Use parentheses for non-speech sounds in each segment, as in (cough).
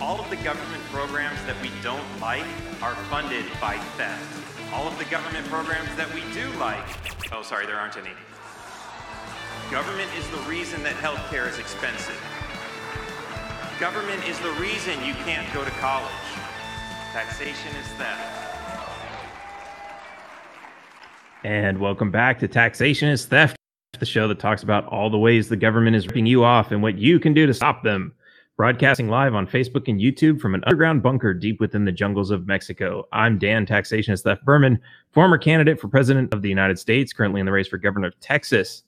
All of the government programs that we don't like are funded by theft. All of the government programs that we do like, oh, sorry, there aren't any. Government is the reason that healthcare is expensive. Government is the reason you can't go to college. Taxation is theft. And welcome back to Taxation is Theft, the show that talks about all the ways the government is ripping you off and what you can do to stop them. Broadcasting live on Facebook and YouTube from an underground bunker deep within the jungles of Mexico. I'm Dan Taxation is Theft Behrman, former candidate for President of the United States, currently in the race for Governor of Texas.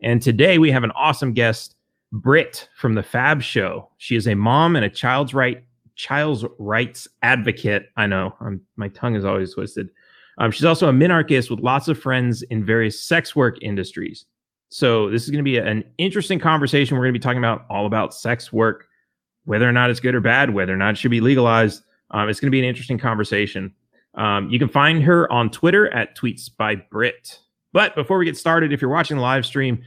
And today we have an awesome guest, Britt from the Fab Show. She is a mom and a child's right child's rights advocate. I know I'm, my tongue is always twisted. Um, she's also a minarchist with lots of friends in various sex work industries. So this is going to be an interesting conversation. We're going to be talking about all about sex work, whether or not it's good or bad, whether or not it should be legalized. Um, it's going to be an interesting conversation. Um, you can find her on Twitter at tweets by Brit. But before we get started, if you're watching the live stream,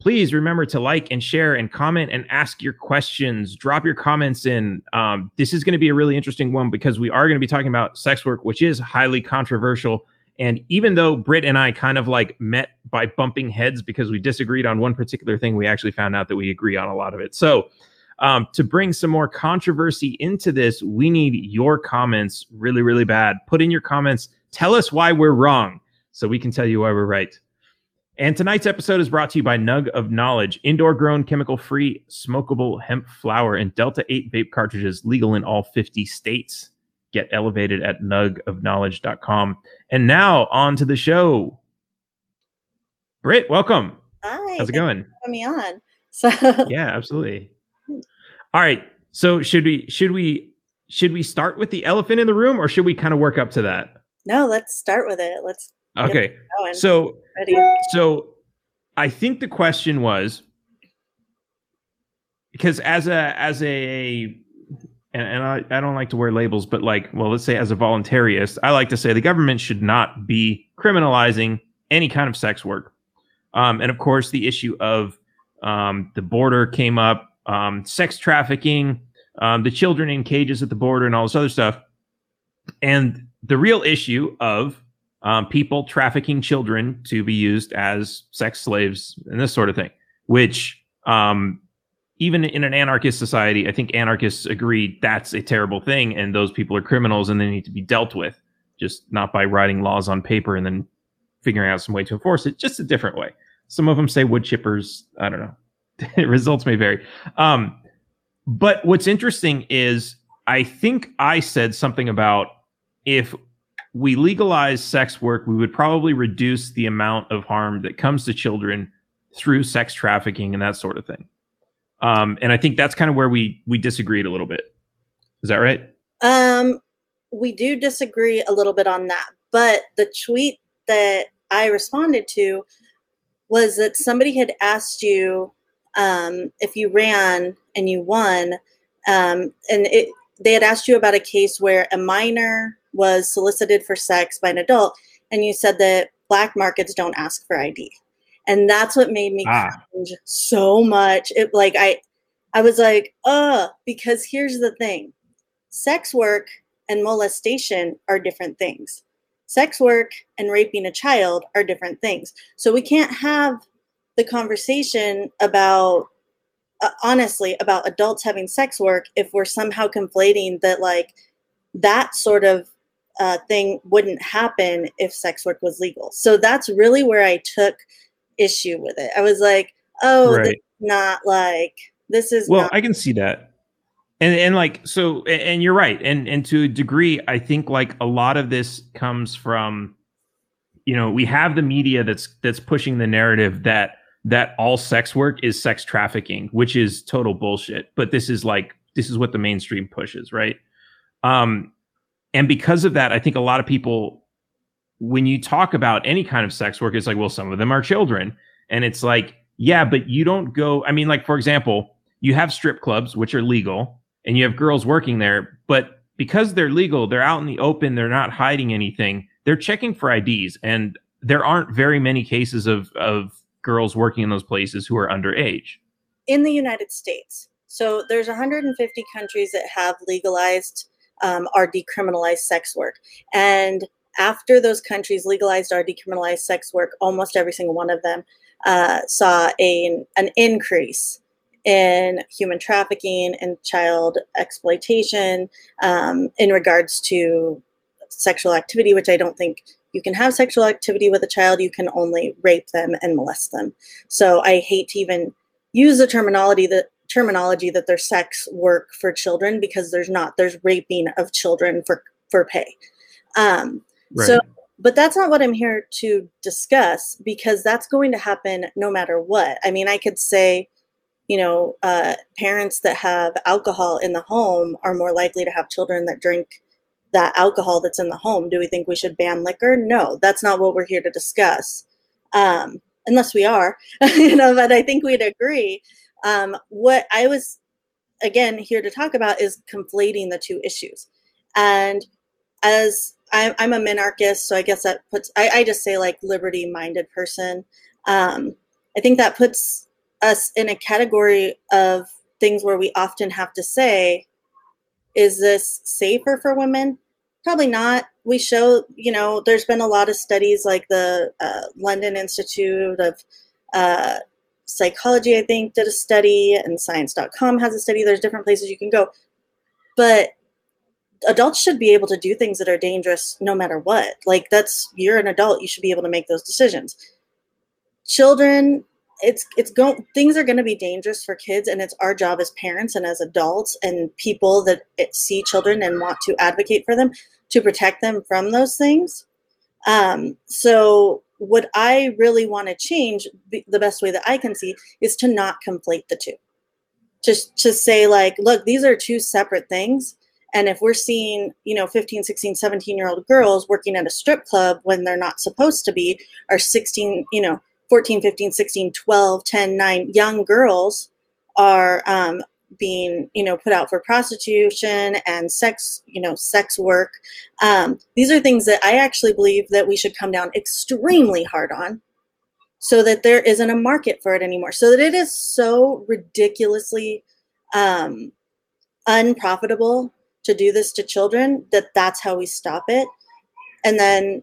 please remember to like and share and comment and ask your questions. Drop your comments in. Um, this is going to be a really interesting one because we are going to be talking about sex work, which is highly controversial. And even though Britt and I kind of like met by bumping heads because we disagreed on one particular thing, we actually found out that we agree on a lot of it. So um, to bring some more controversy into this, we need your comments really, really bad. Put in your comments. Tell us why we're wrong so we can tell you why we're right. And tonight's episode is brought to you by Nugg of Knowledge, indoor grown, chemical free, smokable hemp flower and Delta 8 vape cartridges legal in all 50 states. Get elevated at nuggofknowledge.com. And now on to the show. Britt, welcome. Hi. How's it going? Put me on. So yeah, absolutely. All right. So should we should we should we start with the elephant in the room or should we kind of work up to that? no, let's start with it. Let's Okay. So ready. so I think the question was because as a as a and, and I, I don't like to wear labels, but like, well, let's say as a voluntarist, I like to say the government should not be criminalizing any kind of sex work. Um, and of course, the issue of um, the border came up, um, sex trafficking, um, the children in cages at the border, and all this other stuff. And the real issue of um, people trafficking children to be used as sex slaves and this sort of thing, which um, even in an anarchist society, I think anarchists agree that's a terrible thing and those people are criminals and they need to be dealt with, just not by writing laws on paper and then figuring out some way to enforce it, just a different way. Some of them say wood chippers. I don't know. (laughs) Results may vary. Um, but what's interesting is I think I said something about if we legalize sex work, we would probably reduce the amount of harm that comes to children through sex trafficking and that sort of thing. Um, and I think that's kind of where we we disagreed a little bit. Is that right? Um, we do disagree a little bit on that, but the tweet that I responded to was that somebody had asked you um, if you ran and you won, um, and it, they had asked you about a case where a minor was solicited for sex by an adult, and you said that black markets don't ask for ID, and that's what made me Ah. cringe so much. It like I, I was like, uh, because here's the thing, sex work and molestation are different things. Sex work and raping a child are different things. So we can't have the conversation about uh, honestly about adults having sex work if we're somehow conflating that like that sort of uh, thing wouldn't happen if sex work was legal. So that's really where I took issue with it. I was like, oh, Right. not like this is Well, not I can see that. And and like so and you're right. And and to a degree, I think like a lot of this comes from you know, we have the media that's that's pushing the narrative that that all sex work is sex trafficking, which is total bullshit. But this is like this is what the mainstream pushes, right? Um and because of that, I think a lot of people when you talk about any kind of sex work, it's like, well, some of them are children. And it's like, yeah, but you don't go. I mean, like, for example, you have strip clubs, which are legal, and you have girls working there, but because they're legal, they're out in the open, they're not hiding anything, they're checking for IDs. And there aren't very many cases of, of girls working in those places who are underage. in the United States. So there's 150 countries that have legalized um, or decriminalized sex work, and after those countries legalized or decriminalized sex work, almost every single one of them uh, saw a, an increase in human trafficking and child exploitation um, in regards to sexual activity, which I don't think you can have sexual activity with a child, you can only rape them and molest them. So I hate to even use the terminology that terminology that there's sex work for children because there's not there's raping of children for for pay um right. so but that's not what i'm here to discuss because that's going to happen no matter what i mean i could say you know uh, parents that have alcohol in the home are more likely to have children that drink that alcohol that's in the home do we think we should ban liquor no that's not what we're here to discuss um, unless we are (laughs) you know but i think we'd agree um, what I was, again, here to talk about is conflating the two issues. And as I'm, I'm a minarchist, so I guess that puts, I, I just say like liberty minded person. Um, I think that puts us in a category of things where we often have to say, is this safer for women? Probably not. We show, you know, there's been a lot of studies like the uh, London Institute of uh, psychology, I think, did a study, and science.com has a study. There's different places you can go. But adults should be able to do things that are dangerous no matter what. Like, that's, you're an adult, you should be able to make those decisions. Children, it's it's going things are going to be dangerous for kids and it's our job as parents and as adults and people that see children and want to advocate for them to protect them from those things um, so what I really want to change, the best way that I can see, is to not conflate the two. Just to say, like, look, these are two separate things. And if we're seeing, you know, 15, 16, 17 year old girls working at a strip club when they're not supposed to be, or 16, you know, 14, 15, 16, 12, 10, 9 young girls are um, being you know put out for prostitution and sex you know sex work. Um, these are things that i actually believe that we should come down extremely hard on so that there isn't a market for it anymore so that it is so ridiculously um, unprofitable to do this to children that that's how we stop it. And then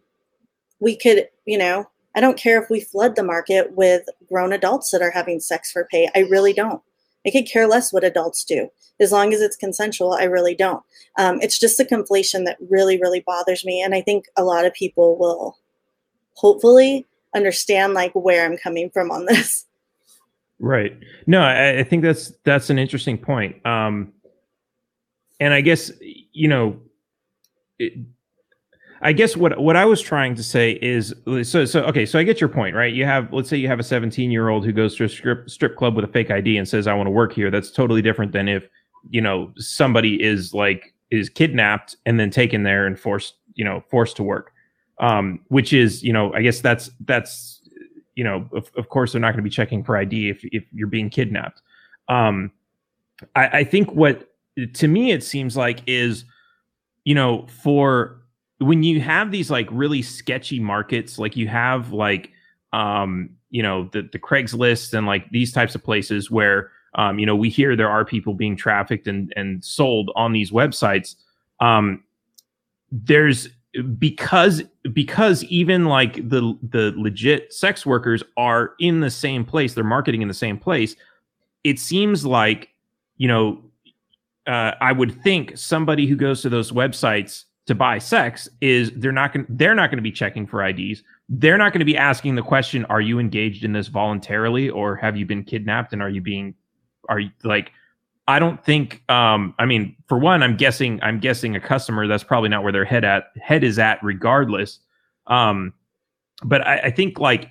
we could you know i don't care if we flood the market with grown adults that are having sex for pay. I really don't I could care less what adults do. As long as it's consensual, I really don't. Um, it's just the conflation that really, really bothers me. And I think a lot of people will hopefully understand like where I'm coming from on (laughs) this. Right. No, I, I think that's that's an interesting point. Um, and I guess you know, it, I guess what what I was trying to say is so so okay so I get your point right? You have let's say you have a 17 year old who goes to a strip strip club with a fake ID and says I want to work here. That's totally different than if you know somebody is like is kidnapped and then taken there and forced you know forced to work. Um which is you know I guess that's that's you know of, of course they're not going to be checking for ID if if you're being kidnapped. Um I, I think what to me it seems like is you know for when you have these like really sketchy markets, like you have like um, you know, the the Craigslist and like these types of places where um, you know, we hear there are people being trafficked and and sold on these websites. Um, there's because because even like the the legit sex workers are in the same place, they're marketing in the same place. It seems like you know, uh, I would think somebody who goes to those websites to buy sex is they're not going they're not going to be checking for IDs. They're not going to be asking the question, are you engaged in this voluntarily or have you been kidnapped and are you being are you like I don't think um I mean for one I'm guessing I'm guessing a customer that's probably not where their head at head is at regardless. Um but I, I think like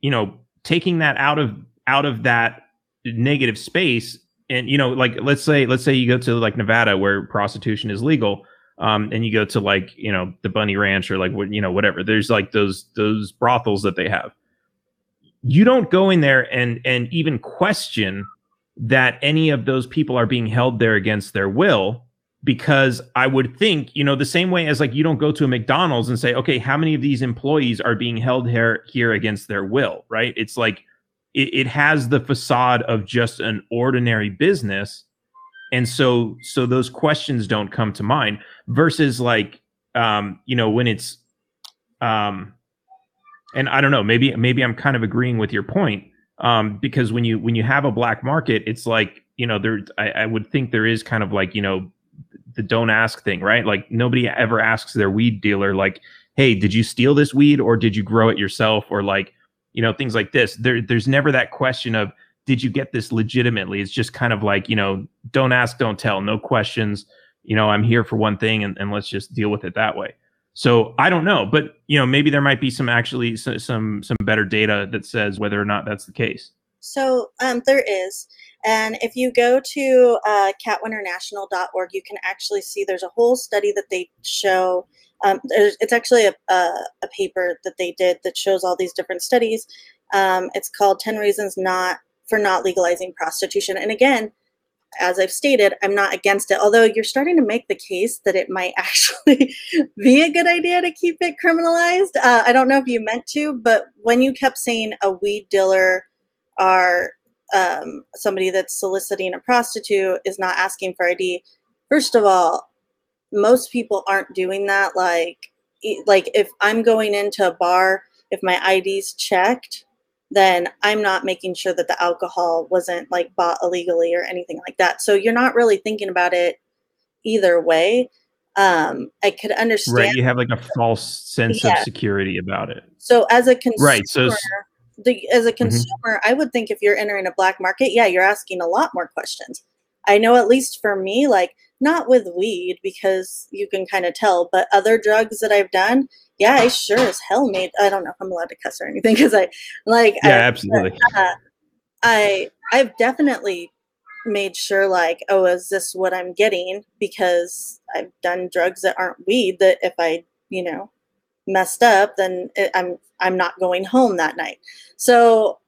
you know taking that out of out of that negative space and you know like let's say let's say you go to like Nevada where prostitution is legal um, and you go to like you know the Bunny Ranch or like what you know whatever. There's like those those brothels that they have. You don't go in there and and even question that any of those people are being held there against their will because I would think, you know, the same way as like you don't go to a McDonald's and say, okay, how many of these employees are being held here here against their will, right? It's like it, it has the facade of just an ordinary business and so so those questions don't come to mind versus like um you know when it's um and i don't know maybe maybe i'm kind of agreeing with your point um because when you when you have a black market it's like you know there I, I would think there is kind of like you know the don't ask thing right? Like nobody ever asks their weed dealer like hey did you steal this weed or did you grow it yourself? or like you know things like this. There there's never that question of did you get this legitimately? It's just kind of like you know don't ask don't tell no questions. You know i'm here for one thing and, and let's just deal with it that way. So i don't know but you know maybe there might be some actually some some better data that says whether or not that's the case. So um, there is. And if you go to uh, catwinternational.org you can actually see there's a whole study that they show um, it's actually a, a, a, paper that they did that shows all these different studies. Um, it's called 10 reasons not for not legalizing prostitution and again as I've stated, I'm not against it. Although you're starting to make the case that it might (laughs) actually be a good idea to keep it criminalized. Uh, I don't know if you meant to, but when you kept saying a weed dealer or um, somebody that's soliciting a prostitute is not asking for ID, first of all, most people aren't doing that. Like, like if I'm going into a bar, if my ID's checked, then I'm not making sure that the alcohol wasn't like bought illegally or anything like that. So you're not really thinking about it either way. Um, I could understand. Right. You have like a false sense yeah. of security about it. So as a consumer, right. So the, as a mm-hmm. consumer, mm-hmm. I would think if you're entering a black market, yeah, you're asking a lot more questions. I know at least for me, like not with weed because you can kind of tell, but other drugs that I've done, yeah, I sure as hell made. I don't know if I'm allowed to cuss or anything because I like. Yeah, I, absolutely. (laughs) Uh, I I've definitely made sure like, oh, is this what I'm getting? Because I've done drugs that aren't weed. That if I you know messed up, then it, I'm I'm not going home that night. So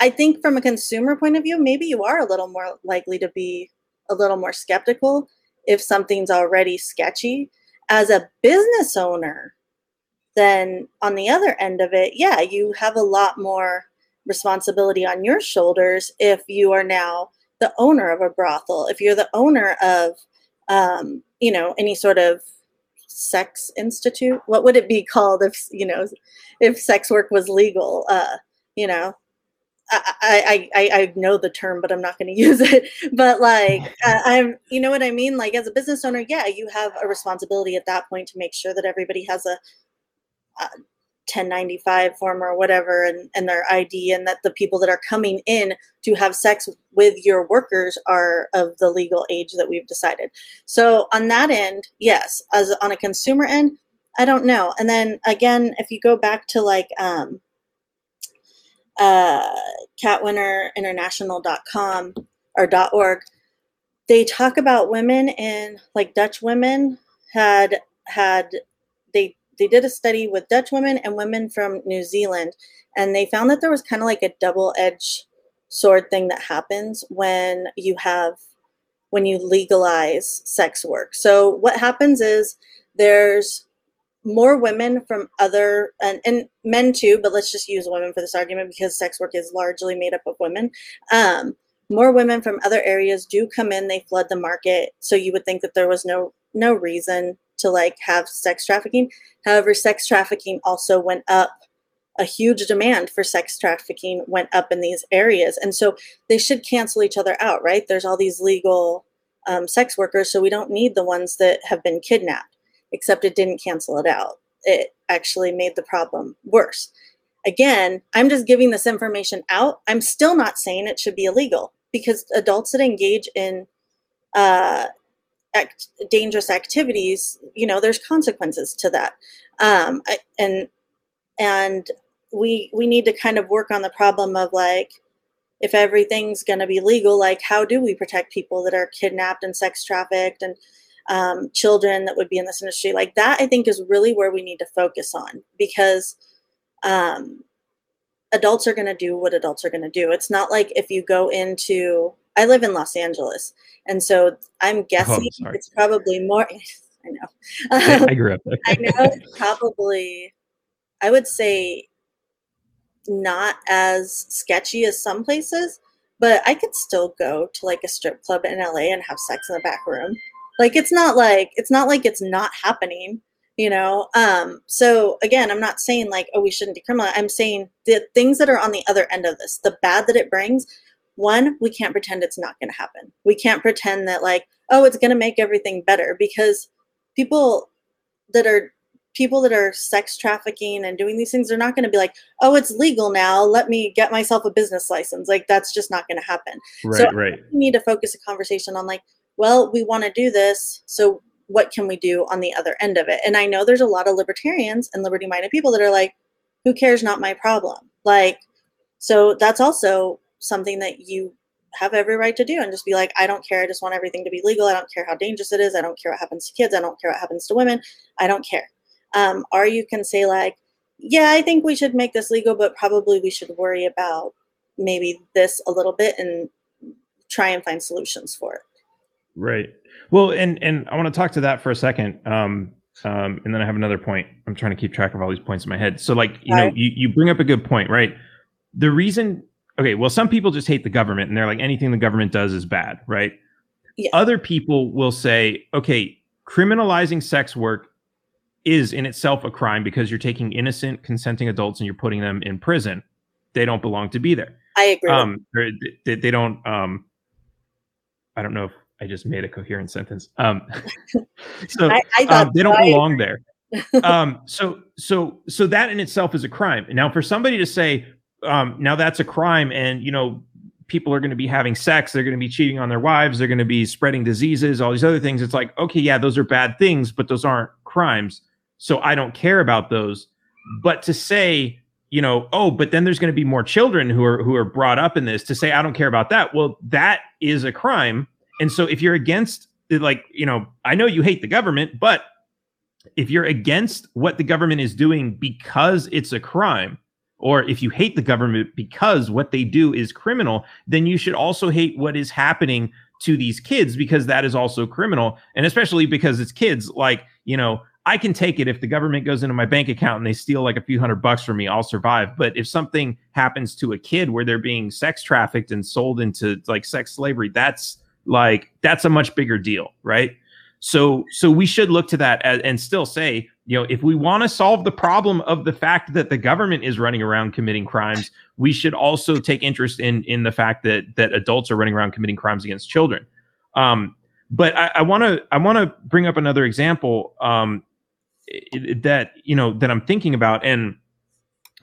I think from a consumer point of view, maybe you are a little more likely to be a little more skeptical if something's already sketchy. As a business owner, then on the other end of it, yeah, you have a lot more responsibility on your shoulders if you are now the owner of a brothel, if you're the owner of, um, you know, any sort of sex institute. What would it be called if, you know, if sex work was legal? Uh, you know, I, I, I, know the term, but I'm not going (laughs) to use it. But like, (laughs) uh, I'm, you know what I mean? Like, as a business owner, yeah, you have a responsibility at that point to make sure that everybody has a, a 1095 form or whatever and, and their ID, and that the people that are coming in to have sex with your workers are of the legal age that we've decided. So, on that end, yes. As on a consumer end, I don't know. And then again, if you go back to like, um, uh, catwinternational.com or .org, they talk about women and like Dutch women had had they they did a study with Dutch women and women from New Zealand, and they found that there was kind of like a double edged sword thing that happens when you have when you legalize sex work. So what happens is there's more women from other and, and men too but let's just use women for this argument because sex work is largely made up of women. Um, more women from other areas do come in they flood the market. So you would think that there was no no reason to like have sex trafficking. However sex trafficking also went up. A huge demand for sex trafficking went up in these areas. And so they should cancel each other out right? There's all these legal um, sex workers so we don't need the ones that have been kidnapped except it didn't cancel it out. It actually made the problem worse. Again, I'm just giving this information out. I'm still not saying it should be illegal because adults that engage in uh, act, dangerous activities, you know, there's consequences to that. Um, I, and and we we need to kind of work on the problem of like if everything's going to be legal like how do we protect people that are kidnapped and sex trafficked and um, children that would be in this industry. Like that i think is really where we need to focus on because um, adults are going to do what adults are going to do. It's not like if you go into i live in los angeles and so i'm oh, guessing oh, it's probably more (laughs) i know. I, I grew up there. I know it's probably i would say not as sketchy as some places but I could still go to like a strip club in LA and have sex in the back room. Like it's not like it's not like it's not happening, you know. Um so again, I'm not saying like oh we shouldn't decriminalize. I'm saying the things that are on the other end of this, the bad that it brings, one, we can't pretend it's not going to happen. We can't pretend that like oh it's going to make everything better because people that are people that are sex trafficking and doing these things they're not going to be like oh it's legal now let me get myself a business license like that's just not going to happen Right, so right. we need to focus a conversation on like well we want to do this so what can we do on the other end of it? And i know there's a lot of libertarians and liberty minded people that are like who cares? Not my problem. Like so that's also something that you have every right to do and just be like i don't care. I just want everything to be legal. I don't care how dangerous it is. I don't care what happens to kids. I don't care what happens to women. I don't care. Um, or you can say like yeah i think we should make this legal but probably we should worry about maybe this a little bit and try and find solutions for it Right. Well, and and I want to talk to that for a second. Um, um, and then I have another point. I'm trying to keep track of all these points in my head. So, like, you know, Right. you, you bring up a good point, right? The reason, okay, well, some people just hate the government and they're like, anything the government does is bad, right? Yeah. Other people will say, okay, criminalizing sex work is in itself a crime because you're taking innocent consenting adults and you're putting them in prison. They don't belong to be there i agree um they, they don't um i don't know if i just made a coherent sentence. Um (laughs) so I, I thought um, they don't. Belong there. (laughs) Um so so so that in itself is a crime. Now for somebody to say um now that's a crime and you know people are going to be having sex they're going to be cheating on their wives they're going to be spreading diseases all these other things it's like okay yeah those are bad things but those aren't crimes. So i don't care about those. But to say you know oh but then there's going to be more children who are who are brought up in this to say i don't care about that well that is a crime and so if you're against eh, like you know i know you hate the government but if you're against what the government is doing because it's a crime or if you hate the government because what they do is criminal then you should also hate what is happening to these kids because that is also criminal and especially because it's kids like you know I can take it if the government goes into my bank account and they steal like a few hundred bucks from me, I'll survive. But if something happens to a kid where they're being sex trafficked and sold into like sex slavery, that's like that's a much bigger deal, right? So so we should look to that as, and still say, you know, if we want to solve the problem of the fact that the government is running around committing crimes, we should also take interest in in the fact that that adults are running around committing crimes against children. Um, but I want to I want to bring up another example um, that you know that I'm thinking about, and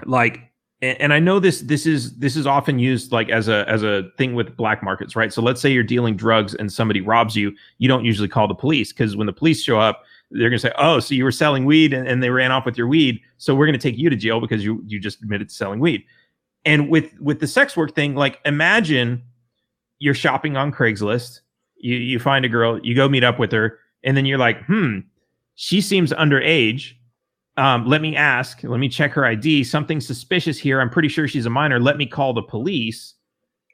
like, and, I know this this is this is often used like as a as a thing with black markets, right? So let's say you're dealing drugs and somebody robs you, you don't usually call the police because when the police show up, they're gonna say, "Oh, so you were selling weed and, and they ran off with your weed, so we're gonna take you to jail because you you just admitted to selling weed." And with with the sex work thing, like imagine you're shopping on Craigslist, you you find a girl, you go meet up with her, and then you're like, "Hmm, she seems underage." Um, let me ask, let me check her ID. Something suspicious here. I'm pretty sure she's a minor. Let me call the police.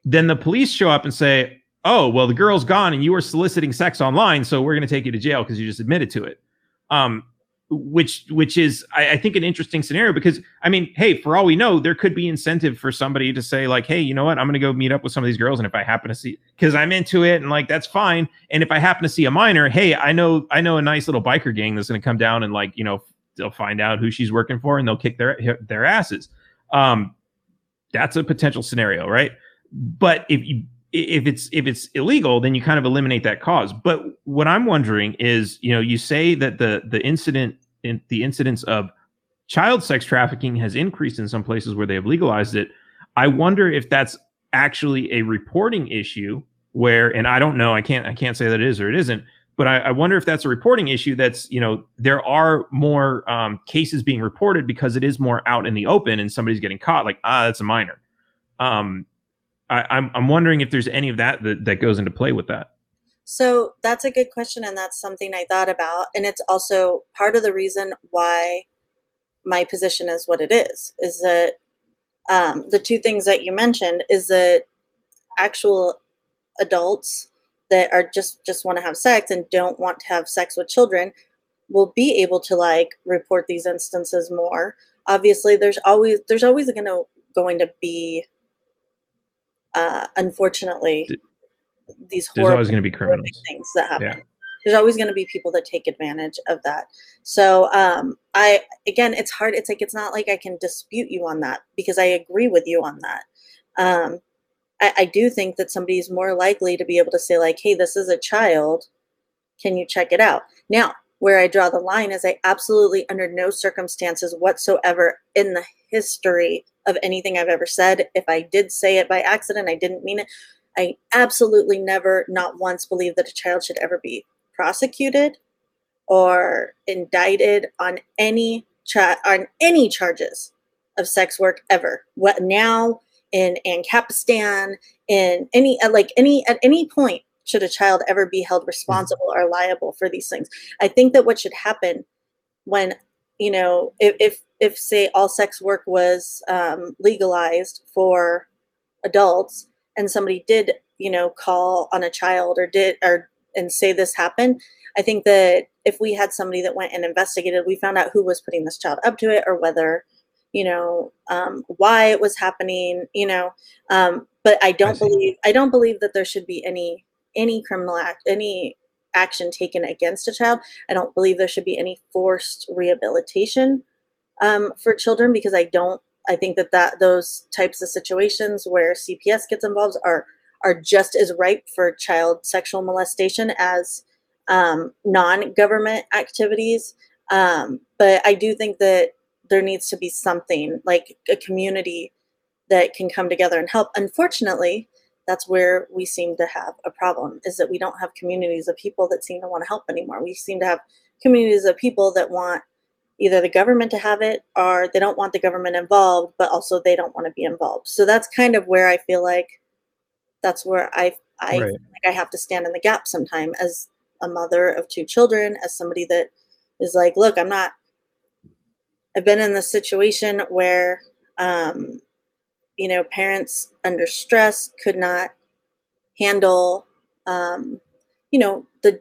Then the police show up and say, Oh, well, the girl's gone and you were soliciting sex online, so we're going to take you to jail because you just admitted to it. Um, which which is I, I think an interesting scenario because I mean, hey, for all we know, there could be incentive for somebody to say like, hey, you know what, I'm going to go meet up with some of these girls, and if I happen to see because I'm into it and like that's fine, and if I happen to see a minor, hey, I know I know a nice little biker gang that's going to come down and like you know they'll find out who she's working for and they'll kick their their asses. Um, that's a potential scenario, right? But if you if it's if it's illegal, then you kind of eliminate that cause. But what I'm wondering is, you know, you say that the the incident in the incidence of child sex trafficking has increased in some places where they have legalized it. I wonder if that's actually a reporting issue where, and I don't know, I can't I can't say that it is or it isn't, but I, I wonder if that's a reporting issue. That's you know there are more um, cases being reported because it is more out in the open and somebody's getting caught. Like ah, that's a minor. Um, I, I'm I'm wondering if there's any of that, that that goes into play with that. So that's a good question, and that's something I thought about. And it's also part of the reason why my position is what it is. Is that um, the two things that you mentioned is that actual adults that are just just want to have sex and don't want to have sex with children will be able to like report these instances more. Obviously, there's always there's always going to going to be uh, unfortunately, these There's always going to be criminals. things that happen. Yeah. There's always going to be people that take advantage of that. So, um, I again, it's hard. It's like it's not like I can dispute you on that because I agree with you on that. Um, I, I do think that somebody is more likely to be able to say like, "Hey, this is a child. Can you check it out?" Now, where I draw the line is I absolutely, under no circumstances whatsoever in the history of anything I've ever said, if I did say it by accident, I didn't mean it. I absolutely never, not once, believe that a child should ever be prosecuted or indicted on any cha- on any charges of sex work ever. What now in Ancapistan, in any like any at any point should a child ever be held responsible or liable for these things? I think that what should happen when you know if if, if say all sex work was um, legalized for adults and somebody did you know call on a child or did or and say this happened i think that if we had somebody that went and investigated we found out who was putting this child up to it or whether you know um, why it was happening you know um, but i don't see. believe i don't believe that there should be any any criminal act any action taken against a child i don't believe there should be any forced rehabilitation um, for children because i don't i think that that those types of situations where cps gets involved are are just as ripe for child sexual molestation as um, non-government activities um, but i do think that there needs to be something like a community that can come together and help. Unfortunately that's where we seem to have a problem is that we don't have communities of people that seem to want to help anymore. We seem to have communities of people that want either the government to have it or they don't want the government involved but also they don't want to be involved. So that's kind of where i feel like that's where i i Right. like i have to stand in the gap sometime as a mother of two children as somebody that is like look i'm not i've been in the situation where um you know parents under stress could not handle um you know the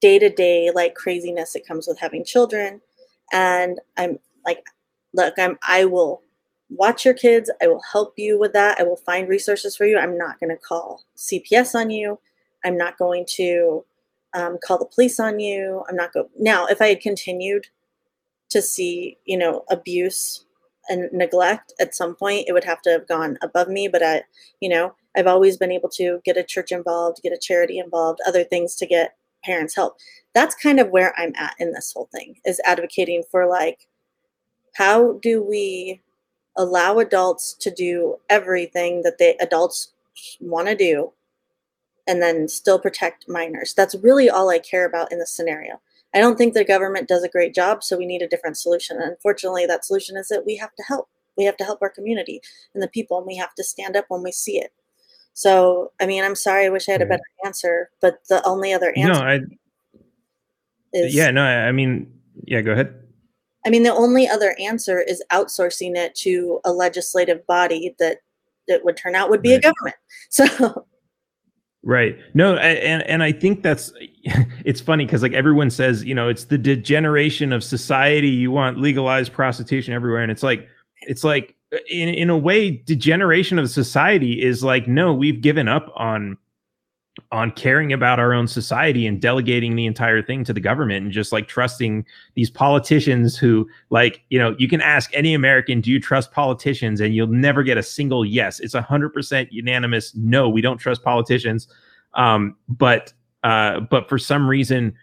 day-to-day like craziness that comes with having children. And i'm like look i'm i will watch your kids. I will help you with that. I will find resources for you. I'm not going to call cps on you. I'm not going to um, call the police on you. I'm not going. now if i had continued to see you know abuse and neglect at some point it would have to have gone above me but i you know i've always been able to get a church involved get a charity involved other things to get parents help. That's kind of where i'm at in this whole thing is advocating for like how do we allow adults to do everything that they adults want to do and then still protect minors? That's really all i care about in this scenario i don't think the government does a great job so we need a different solution and unfortunately that solution is that we have to help we have to help our community and the people and we have to stand up when we see it so i mean i'm sorry i wish i had a mm-hmm. better answer but the only other answer No, I is yeah, no, I I mean, yeah, go ahead. I mean, the only other answer is outsourcing it to a legislative body that that would turn out would be Right. a government. (laughs) So Right. No, and and I think that's (laughs) it's funny because like everyone says, you know, it's the degeneration of society. You want legalized prostitution everywhere, and it's like it's like uh, in in a way, degeneration of society is like no, we've given up on on caring about our own society and delegating the entire thing to the government and just like trusting these politicians who like you know you can ask any american do you trust politicians? and you'll never get a single yes. It's a hundred percent unanimous no we don't trust politicians. Um but uh but for some reason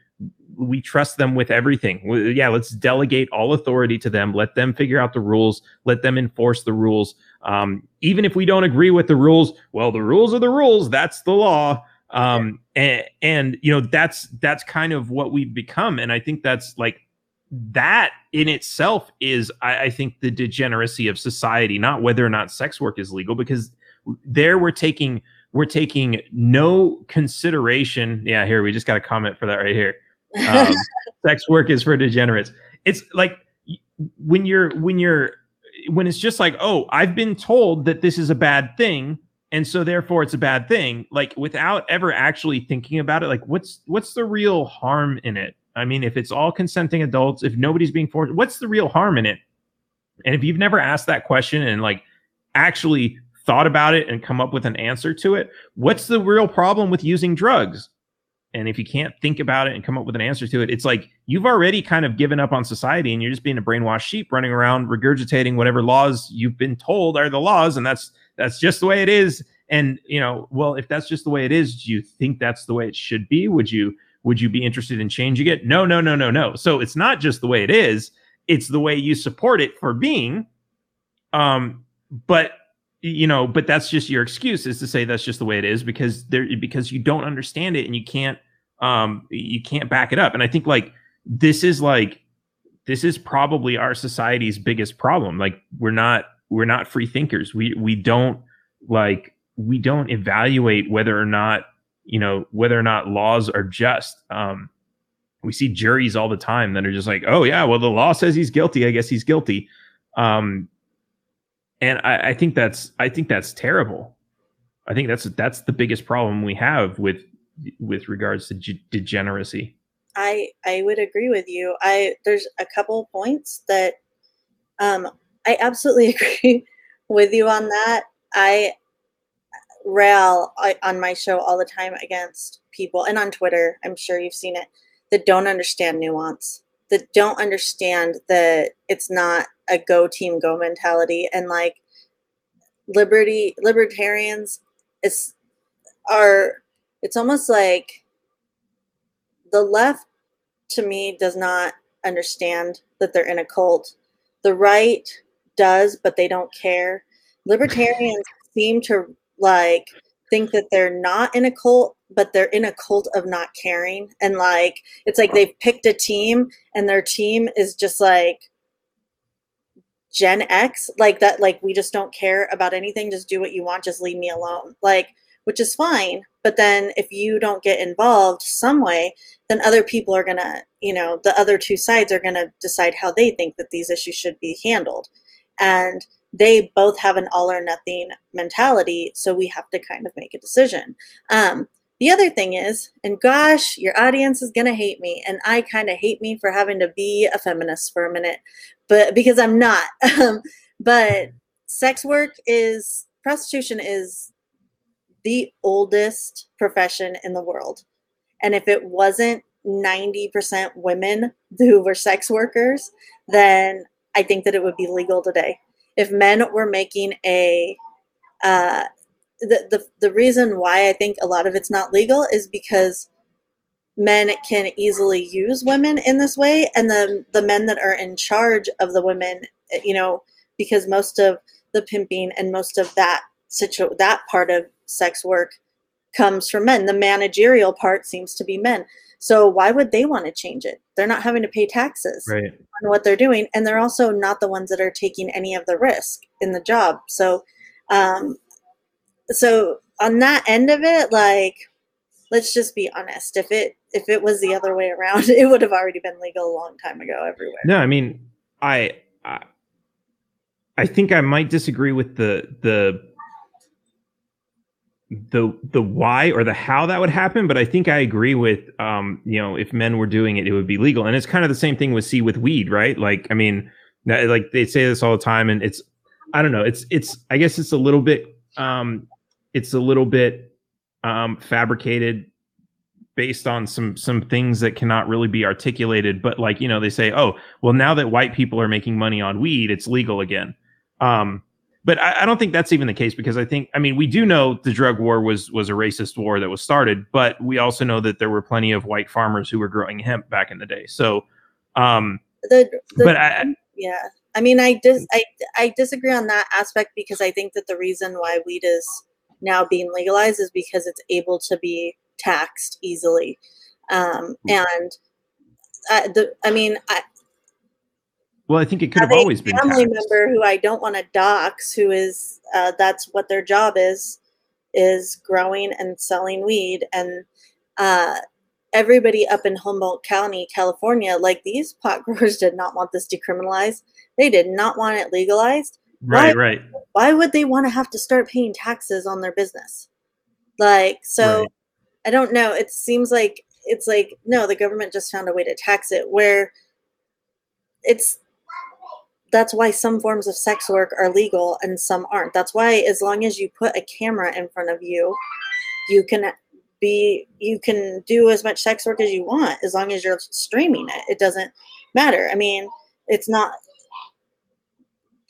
we trust them with everything. Yeah let's delegate all authority to them let them figure out the rules let them enforce the rules. Um even if we don't agree with the rules well the rules are the rules. That's the law um and, and you know that's that's kind of what we've become. And i think that's like that in itself is I, I think the degeneracy of society not whether or not sex work is legal because there we're taking we're taking no consideration. Yeah here we just got a comment for that right here. Um, (laughs) sex work is for degenerates. It's like when you're when you're when it's just like oh i've been told that this is a bad thing and so therefore it's a bad thing like without ever actually thinking about it like what's what's the real harm in it i mean if it's all consenting adults if nobody's being forced what's the real harm in it and if you've never asked that question and like actually thought about it and come up with an answer to it. What's the real problem with using drugs? And if you can't think about it and come up with an answer to it, it's like you've already kind of given up on society and you're just being a brainwashed sheep running around regurgitating whatever laws you've been told are the laws. And that's that's just the way it is. And you know, well, if that's just the way it is, do you think that's the way it should be? Would you would you be interested in changing it? No, no, no, no, no. So it's not just the way it is, it's the way you support it for being. Um, but you know, but that's just your excuse is to say that's just the way it is because there because you don't understand it and you can't um you can't back it up. And I think like this is like this is probably our society's biggest problem. Like we're not we're not free thinkers. We we don't like we don't evaluate whether or not you know whether or not laws are just. Um, we see juries all the time that are just like, oh yeah, well the law says he's guilty. I guess he's guilty. Um, and I, I think that's I think that's terrible. I think that's that's the biggest problem we have with with regards to g- degeneracy. I I would agree with you. I there's a couple points that um I absolutely (laughs) agree with you on that. I rail I, on my show all the time against people and on Twitter, I'm sure you've seen it, that don't understand nuance, that don't understand that it's not a go team go mentality and like liberty libertarians is are it's almost like the left to me does not understand that they're in a cult the right does but they don't care libertarians (laughs) seem to like think that they're not in a cult but they're in a cult of not caring and like it's like they've picked a team and their team is just like Gen X, like that, like we just don't care about anything, just do what you want, just leave me alone. Like, which is fine. But then if you don't get involved some way, then other people are gonna, you know, the other two sides are gonna decide how they think that these issues should be handled. And they both have an all or nothing mentality, so we have to kind of make a decision. Um, the other thing is, and gosh, your audience is going to hate me. And I kind of hate me for having to be a feminist for a minute, but because I'm not. (laughs) Um, but sex work is, prostitution is the oldest profession in the world. And if it wasn't 90% women who were sex workers, then I think that it would be legal today. If men were making a uh, the, the the reason why I think a lot of it's not legal is because men can easily use women in this way and the the men that are in charge of the women you know because most of the pimping and most of that situ that part of sex work comes from men the managerial part seems to be men so why would they want to change it they're not having to pay taxes right. on what they're doing and they're also not the ones that are taking any of the risk in the job so um, so on that end of it, like let's just be honest. If it if it was the other way around, (laughs) it would have already been legal a long time ago everywhere. No, I mean, I I, I think I might disagree with the the the the why or the how that would happen, but I think I agree with um, you know, if men were doing it, it would be legal. And it's kind of the same thing with see with weed, right? Like, I mean, like they say this all the time, and it's I don't know, it's it's I guess it's a little bit um it's a little bit um, fabricated based on some some things that cannot really be articulated but like you know they say oh well now that white people are making money on weed it's legal again um, but I, I, don't think that's even the case because i think i mean we do know the drug war was was a racist war that was started but we also know that there were plenty of white farmers who were growing hemp back in the day so um the, the but I, yeah i mean i dis I, I disagree on that aspect because i think that the reason why weed is now being legalized is because it's able to be taxed easily. Um, hmm. and uh, the, I mean, I, well, I think it could have always been family taxed. member who I don't want to dox, who is uh, that's what their job is, is growing and selling weed, and uh, everybody up in Humboldt County, California, like these pot (laughs) growers did not want this decriminalized. They did not want it legalized. Right, why, right. Why would they want to have to start paying taxes on their business? Like, so right. I don't know. It seems like it's like, no, the government just found a way to tax it where it's that's why some forms of sex work are legal and some aren't. That's why as long as you put a camera in front of you, you can be you can do as much sex work as you want as long as you're streaming it. It doesn't matter. I mean, it's not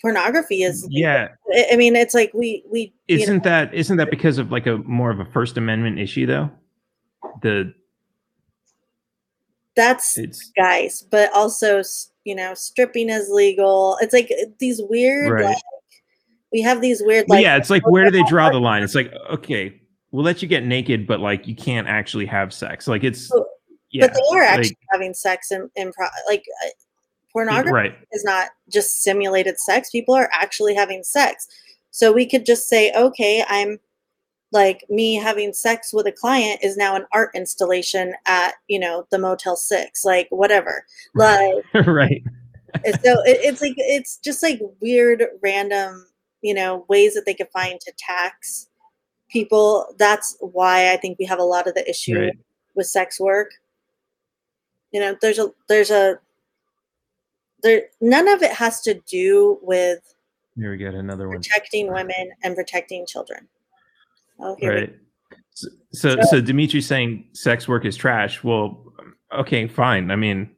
pornography is yeah i mean it's like we we isn't know, that isn't that because of like a more of a first amendment issue though the that's it's guys but also you know stripping is legal. It's like these weird right. like we have these weird like yeah it's like where do they draw the line? It's like (laughs) okay we'll let you get naked but like you can't actually have sex. Like it's yeah, but they are actually like, having sex in, in pro- like uh, pornography right. is not just simulated sex. People are actually having sex. So we could just say okay i'm like me having sex with a client is now an art installation at you know the motel six like whatever. (laughs) Like right. so it, it's like it's just like weird random you know ways that they could find to tax people. That's why i think we have a lot of the issue right. with sex work. You know there's a there's a there none of it has to do with here we get another one. protecting women and protecting children right so, so so dimitri's saying sex work is trash well okay fine i mean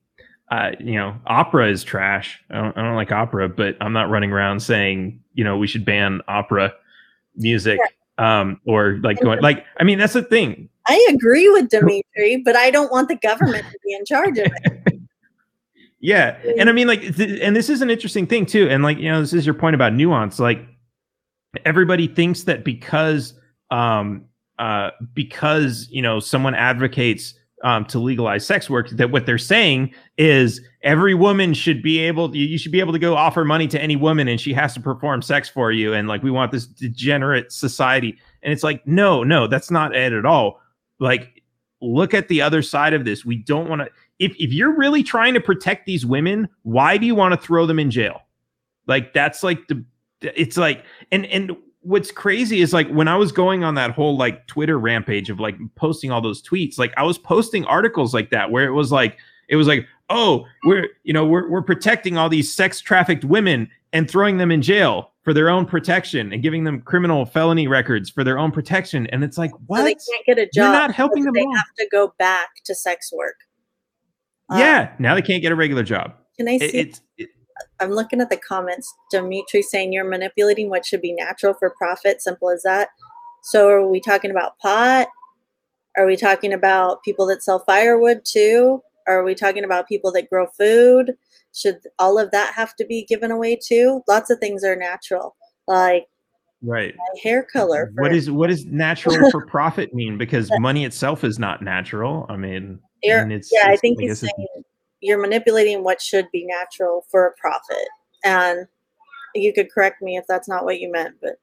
uh, you know, opera is trash. I don't, I don't, like opera, but I'm not running around saying, you know, we should ban opera music um, or like going, like, I mean, that's the thing. I agree with Dimitri, but I don't want the government to be in charge of it. (laughs) Yeah. And I mean, like, th- and this is an interesting thing too. And like, you know, this is your point about nuance. Like, everybody thinks that because, um, uh, because, you know, someone advocates um, to legalize sex work, that what they're saying is every woman should be able, you should be able to go offer money to any woman and she has to perform sex for you. And like, we want this degenerate society. And it's like, no, no, that's not it at all. Like, look at the other side of this. We don't want to, if, if you're really trying to protect these women, why do you want to throw them in jail? Like that's like the it's like and and what's crazy is like when I was going on that whole like Twitter rampage of like posting all those tweets, like I was posting articles like that where it was like it was like, oh, we're you know, we're we're protecting all these sex trafficked women and throwing them in jail for their own protection and giving them criminal felony records for their own protection. And it's like, what? So they can't get a job. You're not helping them. They all. have to go back to sex work. Yeah, um, now they can't get a regular job. Can I see? It, it, I'm looking at the comments. Dimitri saying you're manipulating what should be natural for profit. Simple as that. So are we talking about pot? Are we talking about people that sell firewood too? Are we talking about people that grow food? Should all of that have to be given away too? Lots of things are natural, like right hair color. what is what does natural (laughs) for profit mean? Because money itself is not natural. I mean, you're, and it's, yeah, I think I he's saying you're manipulating what should be natural for a profit. And you could correct me if that's not what you meant, but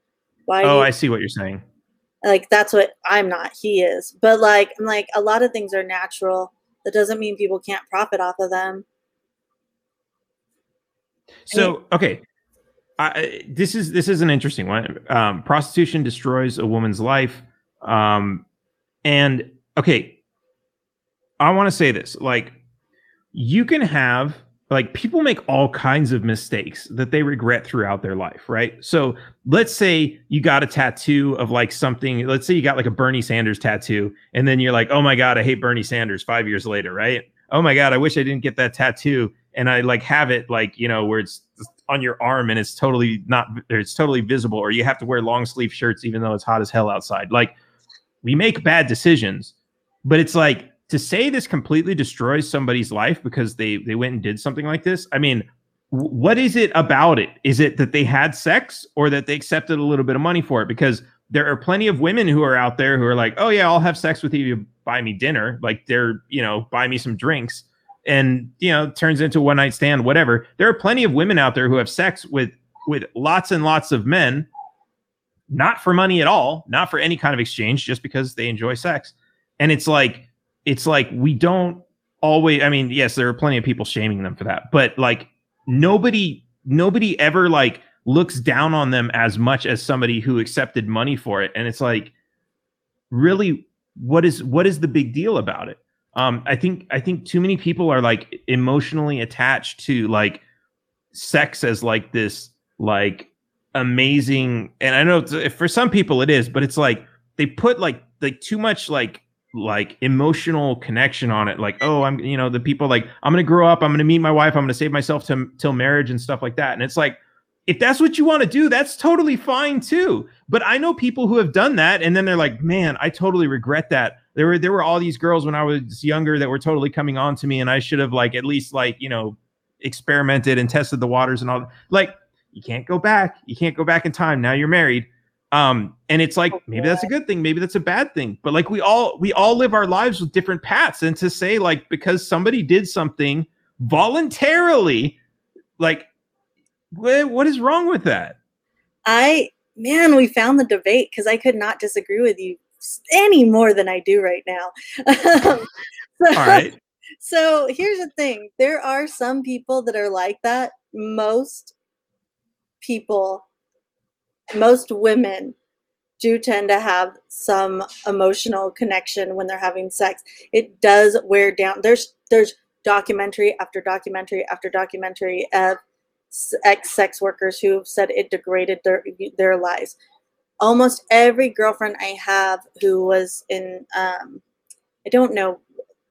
why? Oh, you, I see what you're saying. Like that's what I'm not. He is, but like I'm like a lot of things are natural. That doesn't mean people can't profit off of them. So okay, I, this is this is an interesting one. Um, prostitution destroys a woman's life, um, and okay, I want to say this like you can have like people make all kinds of mistakes that they regret throughout their life, right? So let's say you got a tattoo of like something, let's say you got like a Bernie Sanders tattoo, and then you're like, oh my God, I hate Bernie Sanders five years later, right? Oh my God, I wish I didn't get that tattoo. And I like have it like, you know, where it's on your arm and it's totally not, it's totally visible, or you have to wear long sleeve shirts even though it's hot as hell outside. Like we make bad decisions, but it's like, to say this completely destroys somebody's life because they they went and did something like this i mean what is it about it? Is it that they had sex or that they accepted a little bit of money for it? Because there are plenty of women who are out there who are like oh yeah i'll have sex with you you buy me dinner like they're you know buy me some drinks. And you know turns into one night stand whatever. There are plenty of women out there who have sex with with lots and lots of men not for money at all not for any kind of exchange just because they enjoy sex. And it's like it's like we don't always i mean yes there are plenty of people shaming them for that but like nobody nobody ever like looks down on them as much as somebody who accepted money for it. And it's like really what is what is the big deal about it? Um i think i think too many people are like emotionally attached to like sex as like this like amazing and i know for some people it is but it's like they put like like too much like like emotional connection on it like oh i'm you know the people like i'm gonna grow up i'm gonna meet my wife i'm gonna save myself to, till marriage and stuff like that. And it's like if that's what you want to do that's totally fine too. But i know people who have done that and then they're like man i totally regret that. There were there were all these girls when i was younger that were totally coming on to me and i should have like at least like you know experimented and tested the waters and all like you can't go back you can't go back in time now you're married um and it's like maybe that's a good thing maybe that's a bad thing but like we all we all live our lives with different paths and to say like because somebody did something voluntarily like what, what is wrong with that? I man we found the debate because i could not disagree with you any more than i do right now. (laughs) So, all right. so here's the thing there are some people that are like that. Most people most women do tend to have some emotional connection when they're having sex. It does wear down. There's there's documentary after documentary after documentary of ex sex workers who have said it degraded their their lives. Almost every girlfriend I have who was in um, I don't know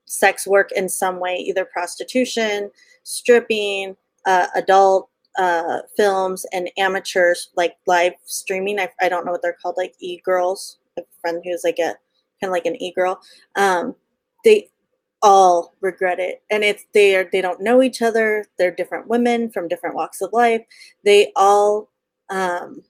sex work in some way, either prostitution, stripping, uh, adult uh, films and amateurs like live streaming. I, I don't know what they're called, like e girls. a friend who's like a kind of like an e girl. Um, they all regret it, and it's they are they don't know each other. They're different women from different walks of life. They all um,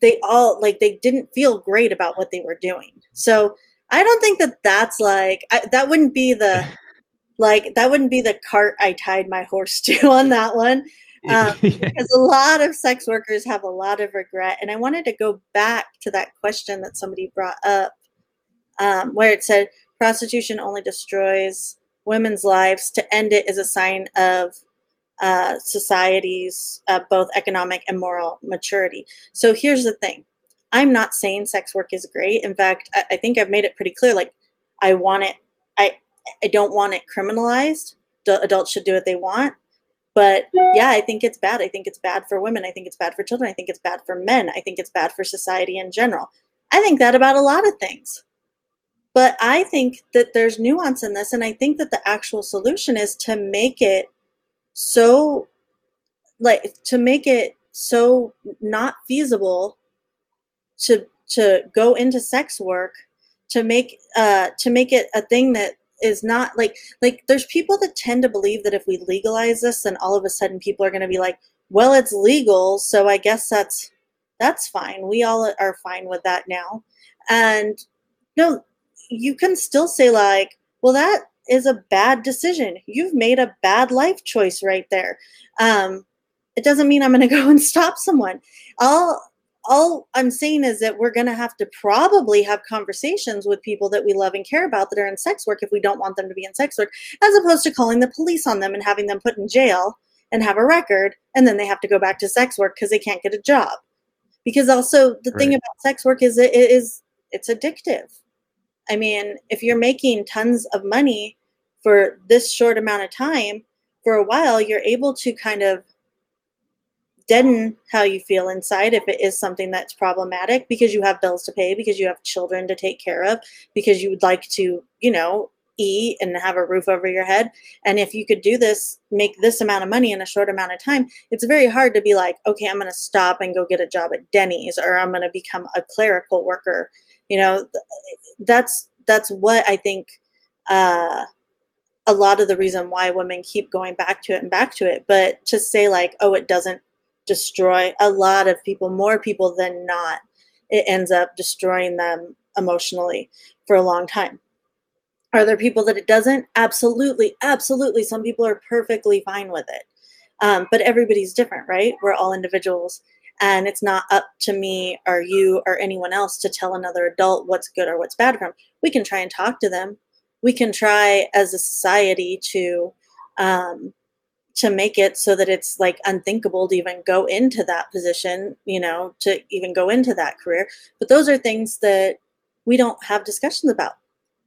they all like they didn't feel great about what they were doing. So I don't think that that's like I, that wouldn't be the (laughs) like that wouldn't be the cart I tied my horse to on that one um, (laughs) because a lot of sex workers have a lot of regret. And I wanted to go back to that question that somebody brought up, um, where it said prostitution only destroys women's lives. To end it is a sign of uh, society's uh, both economic and moral maturity. So here's the thing I'm not saying sex work is great. In fact, I, I think I've made it pretty clear. Like, I want it, I, I don't want it criminalized. The adults should do what they want but yeah, I think it's bad. I think it's bad for women. I think it's bad for children. I think it's bad for men. I think it's bad for society in general. I think that about a lot of things. But I think that there's nuance in this. And I think that the actual solution is to make it so, like, to make it so not feasible to to go into sex work to make uh to make it a thing that is not like like there's people that tend to believe that if we legalize this then all of a sudden people are going to be like well it's legal so i guess that's that's fine. We all are fine with that now. And no you can still say like well that is a bad decision. You've made a bad life choice right there. Um it doesn't mean i'm going (laughs) to go and stop someone. I'll all I'm saying is that we're going to have to probably have conversations with people that we love and care about that are in sex work if we don't want them to be in sex work, as opposed to calling the police on them and having them put in jail and have a record, and then they have to go back to sex work because they can't get a job. Because also the right. thing about sex work is it is it's addictive. I mean, if you're making tons of money for this short amount of time, for a while, you're able to kind of deaden how you feel inside if it is something that's problematic because you have bills to pay, because you have children to take care of, because you would like to, you know, eat and have a roof over your head. And if you could do this, make this amount of money in a short amount of time, it's very hard to be like, okay, I'm going to stop and go get a job at Denny's or I'm going to become a clerical worker. You know, that's that's what I think uh a lot of the reason why women keep going back to it and back to it. But to say like, oh, it doesn't destroy a lot of people, more people than not. It ends up destroying them emotionally for a long time. Are there people that it doesn't? Absolutely, absolutely. Some people are perfectly fine with it. Um, but everybody's different, right? We're all individuals. And it's not up to me or you or anyone else to tell another adult what's good or what's bad for them. We can try and talk to them. We can try as a society to um, to make it so that it's like unthinkable to even go into that position, you know, to even go into that career. But those are things that we don't have discussions about.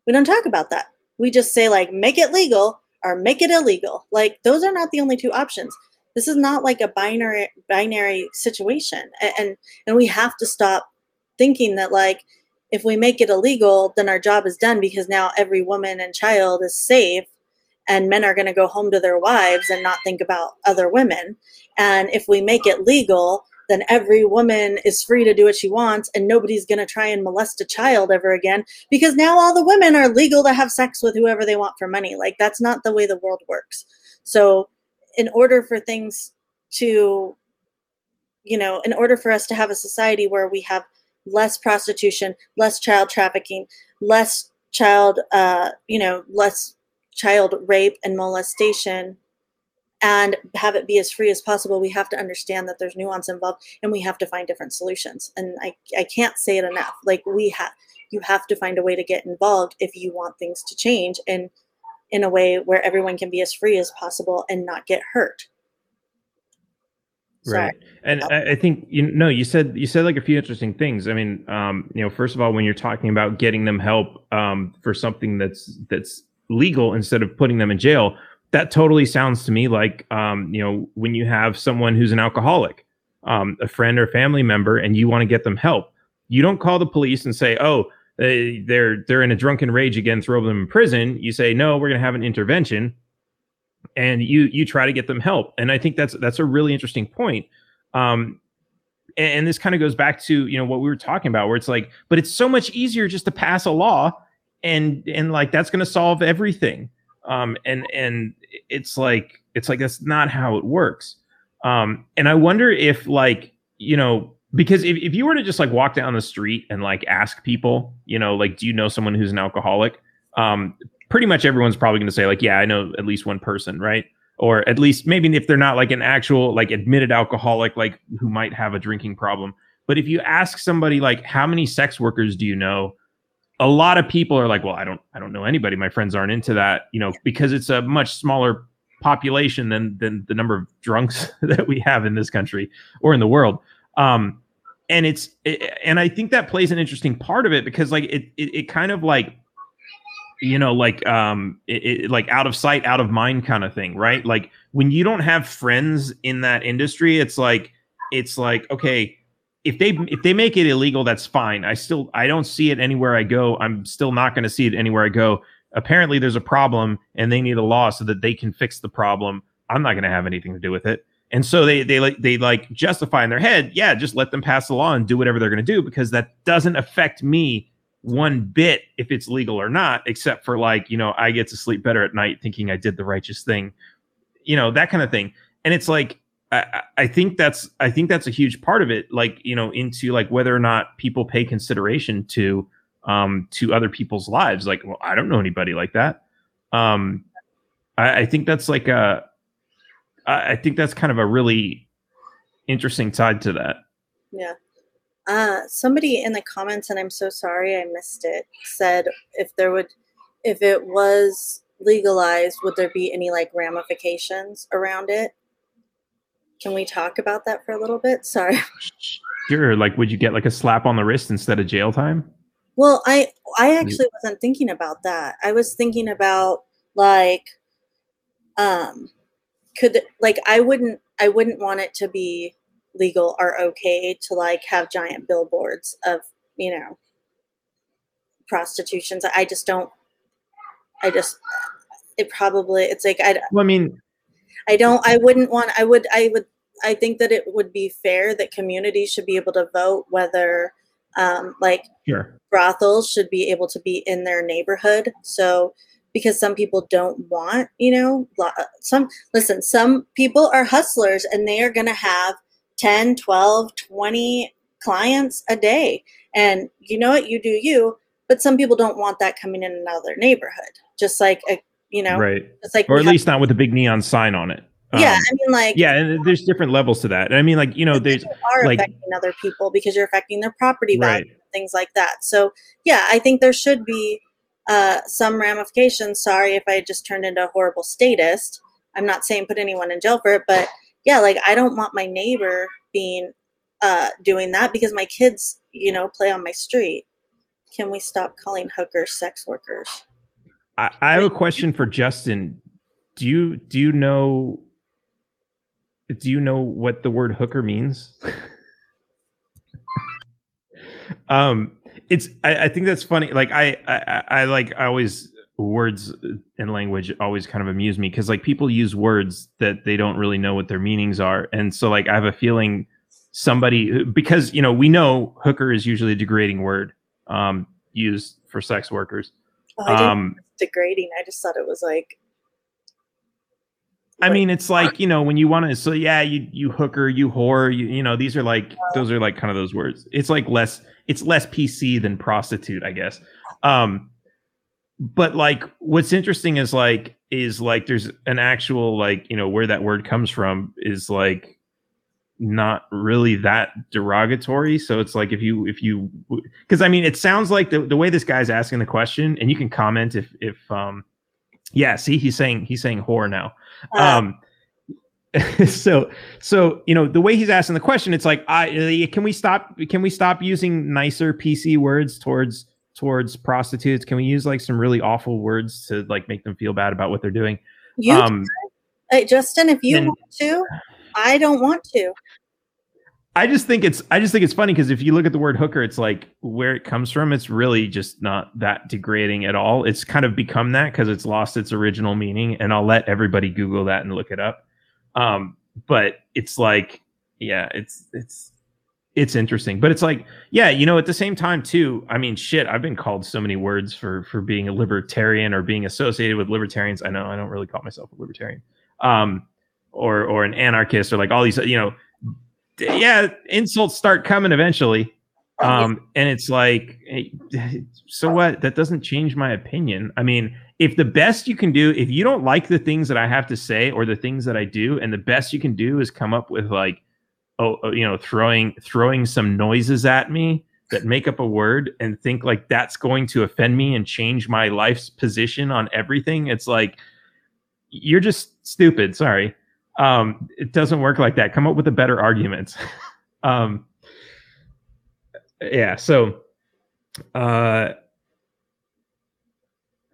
We don't talk about that. We just say, like, make it legal or make it illegal. Like, those are not the only two options. this is not like a binary binary situation and and we have to stop thinking that like if we make it illegal then our job is done because now every woman and child is safe and men are going to go home to their wives and not think about other women. And if we make it legal then every woman is free to do what she wants and nobody's going to try and molest a child ever again because now all the women are legal to have sex with whoever they want for money. Like that's not the way the world works. So in order for things to you know in order for us to have a society where we have less prostitution less child trafficking less child uh you know less child rape and molestation and have it be as free as possible we have to understand that there's nuance involved and we have to find different solutions and i i can't say it enough like we have you have to find a way to get involved if you want things to change and in a way where everyone can be as free as possible and not get hurt. Sorry. Right. And I, I think you know you said you said like a few interesting things. I mean, um, you know, first of all, when you're talking about getting them help um, for something that's that's legal instead of putting them in jail, that totally sounds to me like um, you know when you have someone who's an alcoholic, um, a friend or family member, and you want to get them help. You don't call the police and say, "Oh, they're they're in a drunken rage again, throw them in prison. You say no, we're going to have an intervention, and you you try to get them help. And I think that's that's a really interesting point. Um, and, and this kind of goes back to you know what we were talking about, where it's like, but it's so much easier just to pass a law, and and like that's going to solve everything. Um, and and it's like it's like that's not how it works. Um, and I wonder if like you know because if, if you were to just like walk down the street and like ask people you know like do you know someone who's an alcoholic um pretty much everyone's probably going to say like yeah i know at least one person right or at least maybe if they're not like an actual like admitted alcoholic like who might have a drinking problem but if you ask somebody like how many sex workers do you know a lot of people are like well i don't i don't know anybody. My friends aren't into that you know because it's a much smaller population than than the number of drunks (laughs) that we have in this country or in the world. Um, and it's it, and I think that plays an interesting part of it because like it it, it kind of like you know like um it, it, like out of sight out of mind kind of thing right? Like when you don't have friends in that industry it's like it's like okay if they if they make it illegal that's fine. I still i don't see it anywhere i go. I'm still not going to see it anywhere i go. Apparently there's a problem and they need a law so that they can fix the problem. I'm not going to have anything to do with it. And so they they like they like justify in their head, yeah, just let them pass the law and do whatever they're going to do because that doesn't affect me one bit if it's legal or not, except for like you know I get to sleep better at night thinking I did the righteous thing, you know that kind of thing. And it's like I, I think that's I think that's a huge part of it, like you know into like whether or not people pay consideration to um to other people's lives. Like, well, I don't know anybody like that. Um, I, I think that's like a I, I think that's kind of a really interesting side to that. Yeah. Uh, somebody in the comments, and I'm so sorry I missed it, said if there would, if it was legalized, would there be any like ramifications around it? Can we talk about that for a little bit? Sorry. (laughs) Sure. Like, would you get like a slap on the wrist instead of jail time? Well, I I actually wasn't thinking about that. I was thinking about like, um, could like I wouldn't I wouldn't want it to be legal or okay to like have giant billboards of you know prostitutions. I just don't. I just it probably it's like I. Well, I mean, I don't. I wouldn't want. I would. I would. I think that it would be fair that communities should be able to vote whether, um, like, sure. brothels should be able to be in their neighborhood. So because some people don't want, you know, some listen, some people are hustlers and they are going to have 10, 12, 20 clients a day. And you know what, you do you, but some people don't want that coming in another neighborhood. Just like a, you know, right. It's like or at least not with a big neon sign on it. Yeah, um, I mean, like yeah, and there's different levels to that. I mean, like you know, there's are like, affecting other people because you're affecting their property value, right. things like that. So yeah, I think there should be uh, some ramifications. Sorry if I just turned into a horrible statist. I'm not saying put anyone in jail for it, but yeah, like I don't want my neighbor being uh, doing that because my kids, you know, play on my street. Can we stop calling hookers sex workers? I, I have a question for Justin. Do you do you know do you know what the word hooker means? (laughs) um, it's I, I, think that's funny. Like I, I I like I always words and language always kind of amuse me because like people use words that they don't really know what their meanings are, and so like I have a feeling somebody because you know we know hooker is usually a degrading word um, used for sex workers. Oh, um, degrading. I just thought it was like I mean, it's like you know when you want to. So yeah, you you hooker, you whore, you you know these are like those are like kind of those words. It's like less it's less PC than prostitute, I guess. Um, but like what's interesting is like is like there's an actual like you know where that word comes from is like not really that derogatory. So it's like if you if you because i mean it sounds like the, the way this guy's asking the question and you can comment if if um yeah see he's saying he's saying whore now. Uh, um, (laughs) so so you know the way he's asking the question it's like i can we stop can we stop using nicer pc words towards towards prostitutes? Can we use like some really awful words to like make them feel bad about what they're doing? You um hey, justin if you and, want to i don't want to I just think it's I just think it's funny because if you look at the word hooker, it's like where it comes from. It's really just not that degrading at all. It's kind of become that because it's lost its original meaning. And I'll let everybody Google that and look it up. Um, but it's like, yeah, it's it's it's interesting. But it's like, yeah, you know, at the same time too. I mean, shit, I've been called so many words for for being a libertarian or being associated with libertarians. I know I don't really call myself a libertarian, um, or or an anarchist or like all these, you know yeah, insults start coming eventually. Um, and it's like, so what? That doesn't change my opinion. I mean, if the best you can do, if you don't like the things that I have to say or the things that I do, and the best you can do is come up with like, oh, oh you know, throwing throwing some noises at me that make up a word and think like that's going to offend me and change my life's position on everything, it's like you're just stupid. Sorry. Um, it doesn't work like that. Come up with a better argument. (laughs) um, yeah. So, uh,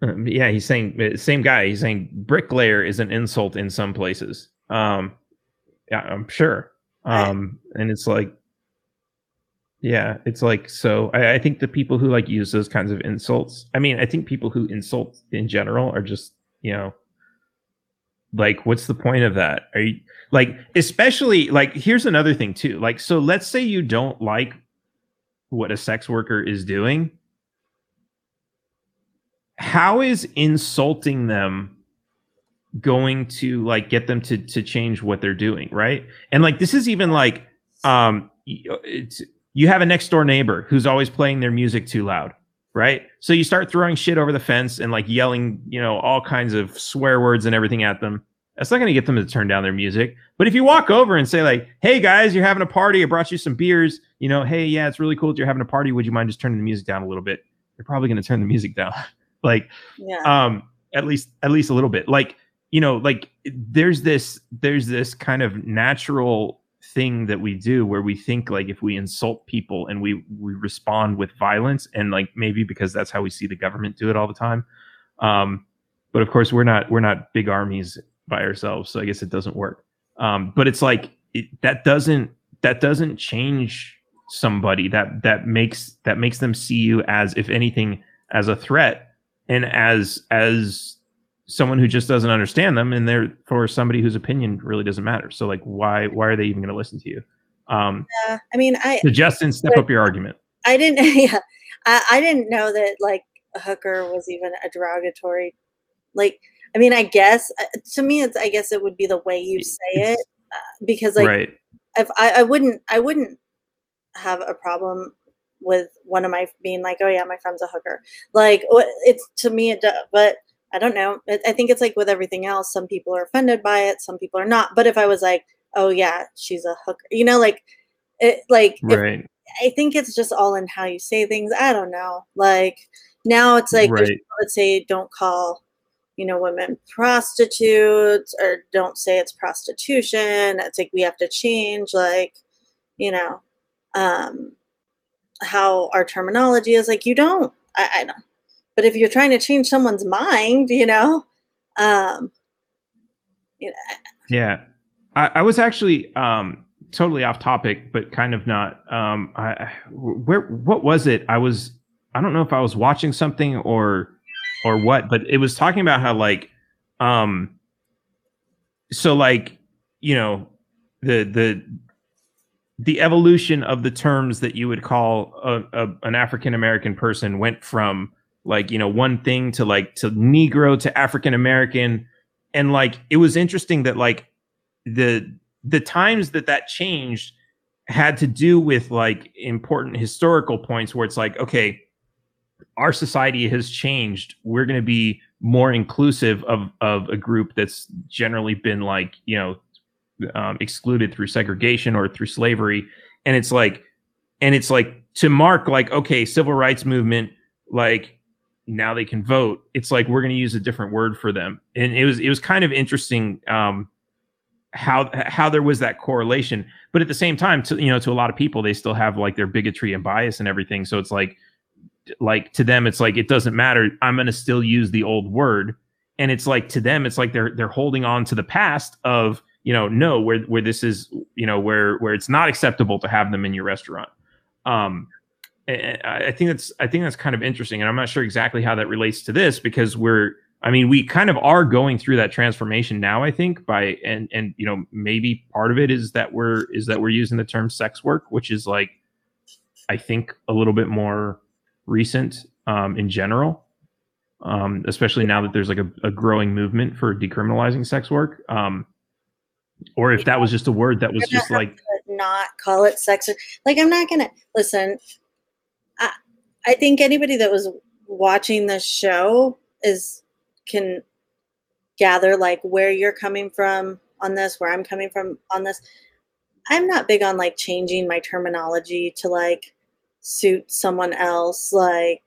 um, yeah, he's saying uh, same guy. He's saying bricklayer is an insult in some places. Um, yeah, I'm sure. Um, and it's like, yeah, it's like so. I, I think the people who like use those kinds of insults. I mean, I think people who insult in general are just you know like what's the point of that? Are you like especially like here's another thing too. Like so let's say you don't like what a sex worker is doing. How is insulting them going to like get them to to change what they're doing right? And like this is even like um it's you have a next door neighbor who's always playing their music too loud right? So you start throwing shit over the fence and like yelling, you know, all kinds of swear words and everything at them. That's not going to get them to turn down their music. But if you walk over and say like, "Hey guys, you're having a party. I brought you some beers. You know, hey, yeah, it's really cool that you're having a party. Would you mind just turning the music down a little bit?" They're probably going to turn the music down, (laughs) like, yeah. um, at least at least a little bit. Like, you know, like there's this there's this kind of natural thing that we do where we think like if we insult people and we we respond with violence and like maybe because that's how we see the government do it all the time um but of course we're not we're not big armies by ourselves so i guess it doesn't work um but it's like it, that doesn't that doesn't change somebody. That that makes that makes them see you as if anything as a threat and as as someone who just doesn't understand them and they're for somebody whose opinion really doesn't matter. So like why why are they even going to listen to you? Um yeah i mean i so justin step up your argument. I didn't (laughs) yeah I, I didn't know that like a hooker was even a derogatory like i mean i guess uh, to me it's i guess it would be the way you say it uh, because like right. if I, I wouldn't i wouldn't have a problem with one of my being like oh yeah my friend's a hooker. Like it's to me it does but I don't know. I think it's like with everything else. Some people are offended by it, some people are not. But if I was like, oh yeah, she's a hooker, you know, like, it, like, right. If, I think it's just all in how you say things. I don't know. Like now it's like, right. let's say, don't call, you know, women prostitutes or don't say it's prostitution. It's like we have to change, like, you know, um, how our terminology is. Like you don't. I, I don't. But if you're trying to change someone's mind, you know, um, yeah. I, I was actually um, totally off topic, but kind of not. Um, I, where what was it? I was I don't know if I was watching something or or what, but it was talking about how like um so like you know the the the evolution of the terms that you would call a, a, an African American person went from like you know one thing to like to Negro to African American, and like it was interesting that like the the times that that changed had to do with like important historical points where it's like okay our society has changed. We're going to be more inclusive of of a group that's generally been like you know um, excluded through segregation or through slavery. And it's like and it's like to mark like okay civil rights movement like now they can vote it's like we're going to use a different word for them. And it was it was kind of interesting um how how there was that correlation. But at the same time to you know to a lot of people they still have like their bigotry and bias and everything. So it's like like to them it's like it doesn't matter. I'm going to still use the old word. And it's like to them it's like they're they're holding on to the past of you know no where where this is you know where where it's not acceptable to have them in your restaurant. Um I think that's I think that's kind of interesting, and I'm not sure exactly how that relates to this because we're I mean we kind of are going through that transformation now. I think by and and you know maybe part of it is that we're is that we're using the term sex work, which is like I think a little bit more recent um, in general, um, especially now that there's like a, a, growing movement for decriminalizing sex work. Um, or if that was just a word that was just like not call it sex. Like I'm not gonna listen. I think anybody that was watching the show is can gather like where you're coming from on this, where I'm coming from on this. I'm not big on like changing my terminology to like suit someone else like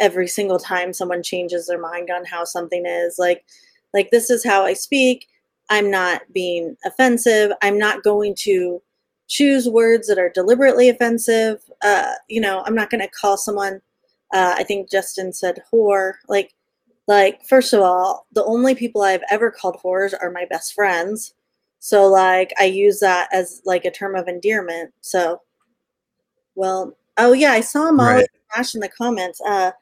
every single time someone changes their mind on how something is. Like like this is how i speak. I'm not being offensive. I'm not going to choose words that are deliberately offensive uh you know i'm not going to call someone uh i think justin said whore like like first of all the only people i've ever called whores are my best friends so like i use that as like a term of endearment so well Oh yeah, I saw Molly right. In the comments. Uh,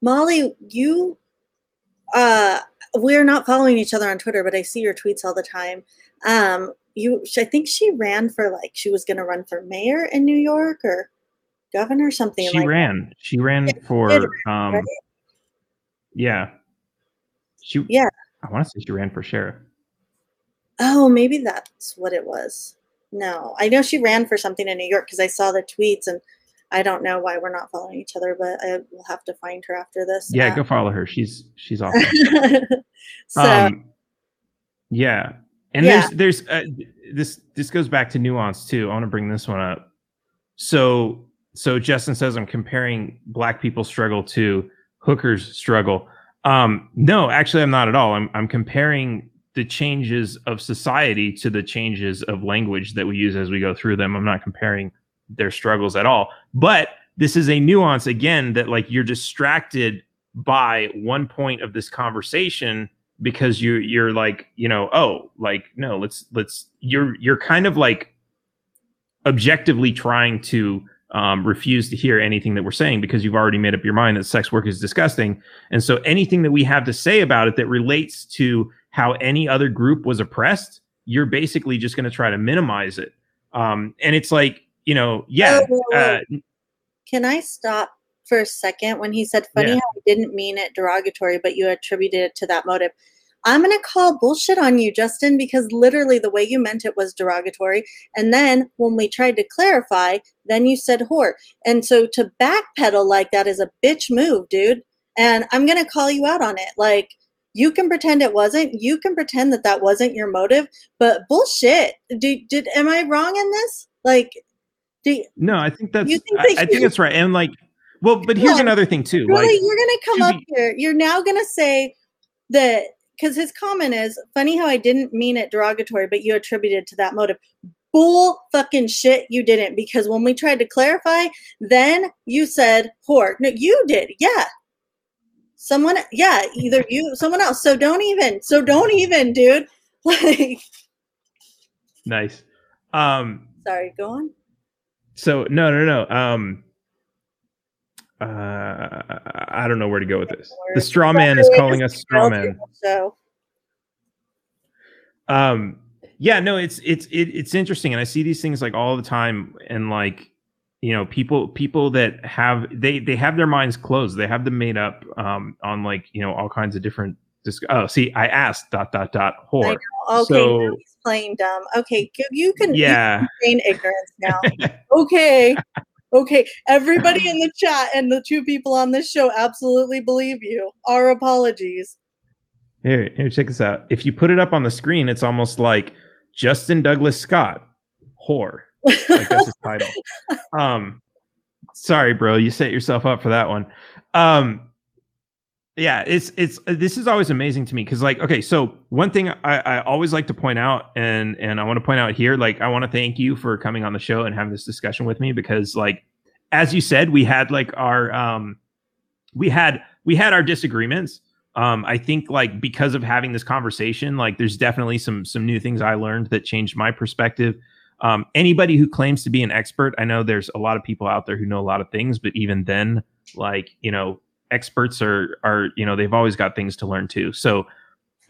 Molly, you, uh, we're not following each other on Twitter, but I see your tweets all the time. Um, you, I think she ran for like she was going to run for mayor in New York or governor or something. She like ran. That. She ran yeah, for. Um, right? Yeah. She. Yeah. I want to say she ran for sheriff. Oh, maybe that's what it was. No, I know she ran for something in New York because I saw the tweets and I don't know why we're not following each other, but I will have to find her after this. Yeah, go follow her. She's she's (laughs) awesome. so, um, yeah, and yeah. there's there's uh, this this goes back to nuance too. I want to bring this one up. So so Justin says I'm comparing black people's struggle to hookers' struggle. Um, no, actually, I'm not at all. I'm I'm comparing the changes of society to the changes of language that we use as we go through them. I'm not comparing their struggles at all. But this is a nuance again that like you're distracted by one point of this conversation because you you're like you know oh like no let's let's you're you're kind of like objectively trying to um, refuse to hear anything that we're saying because you've already made up your mind that sex work is disgusting and so anything that we have to say about it that relates to how any other group was oppressed you're basically just going to try to minimize it um, and it's like you know, yeah. Oh, uh, Can I stop for a second when he said, funny yeah. how I didn't mean it derogatory, but you attributed it to that motive? I'm going to call bullshit on you, Justin, because literally the way you meant it was derogatory. And then when we tried to clarify, then you said whore. And so to backpedal like that is a bitch move, dude. And I'm going to call you out on it. Like, you can pretend it wasn't. You can pretend that that wasn't your motive, but bullshit. Did, did am I wrong in this? Like, do you, no, I think that's. You Think I, I, think that's right. And like, well, but here's another thing too. Really, like, you're gonna come up be, here. You're now gonna say that because his comment is funny how I didn't mean it derogatory, but you attributed to that motive. Bull fucking shit, you didn't because when we tried to clarify, then you said whore. No, you did. Yeah, someone. Yeah, either you, someone else. So don't even. So don't even, dude. (laughs) Like nice. Um, Sorry, go on. So no, no, no. Um, uh, I don't know where to go with this. The straw man is calling us straw man. So, um, yeah, no, it's it's it, it's interesting, and I see these things like all the time, and like you know, people people that have they they have their minds closed, they have them made up um on like you know all kinds of different. Disc- oh, see, I asked dot dot dot whore. Okay, so, he's playing dumb. Okay, you can yeah feign ignorance now. (laughs) okay. Okay, everybody (laughs) in the chat and the two people on this show absolutely believe you. Our apologies. Here, here, check this out. If you put it up on the screen, it's almost like Justin Douglas Scott, whore. Like that's his title. (laughs) Um, sorry, bro, you set yourself up for that one. Um, yeah, it's it's this is always amazing to me because like okay, so one thing I, I always like to point out and and I want to point out here, like I want to thank you for coming on the show and having this discussion with me because like as you said, we had like our um we had we had our disagreements um, I think like because of having this conversation, like there's definitely some some new things I learned that changed my perspective. Um, anybody who claims to be an expert, I know there's a lot of people out there who know a lot of things, but even then, like you know, experts are are you know they've always got things to learn too. So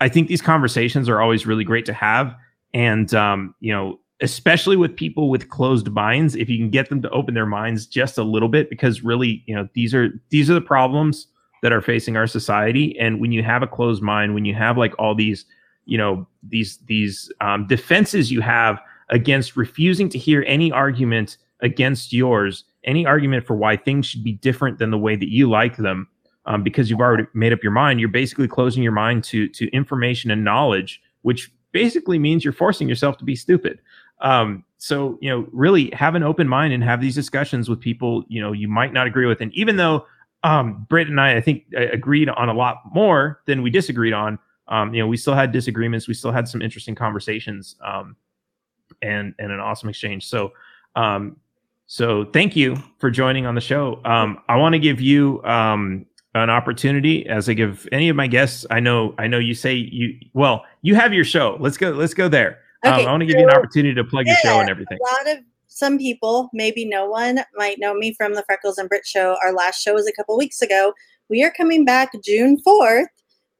I think these conversations are always really great to have, and um, you know, especially with people with closed minds, if you can get them to open their minds just a little bit, because really, you know, these are these are the problems that are facing our society and when you have a closed mind when you have like all these you know these these um, defenses you have against refusing to hear any argument against yours any argument for why things should be different than the way that you like them um, because you've already made up your mind you're basically closing your mind to to information and knowledge which basically means you're forcing yourself to be stupid um, so you know really have an open mind and have these discussions with people you know you might not agree with and even though um, Britt and I, I think, uh, agreed on a lot more than we disagreed on. Um, you know, we still had disagreements. We still had some interesting conversations, um, and and an awesome exchange. So, um, so thank you for joining on the show. Um, I want to give you um, an opportunity, as I give any of my guests. I know, I know you say you well, you have your show. Let's go. Let's go there. Um, okay, um, I want to give you an opportunity to plug yeah, your show and everything. A lot of some people, maybe no one, might know me from the Freckles and Brit show. Our last show was a couple weeks ago. We are coming back June 4th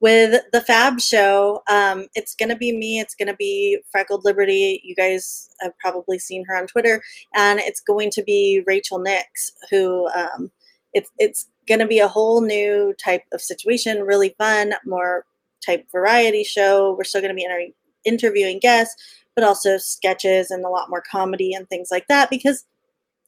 with the Fab Show. Um, it's going to be me. It's going to be Freckled Liberty. You guys have probably seen her on Twitter. And it's going to be Rachel Nix, who um, it's, it's going to be a whole new type of situation, really fun, more type variety show. We're still going to be inter- interviewing guests but also sketches and a lot more comedy and things like that because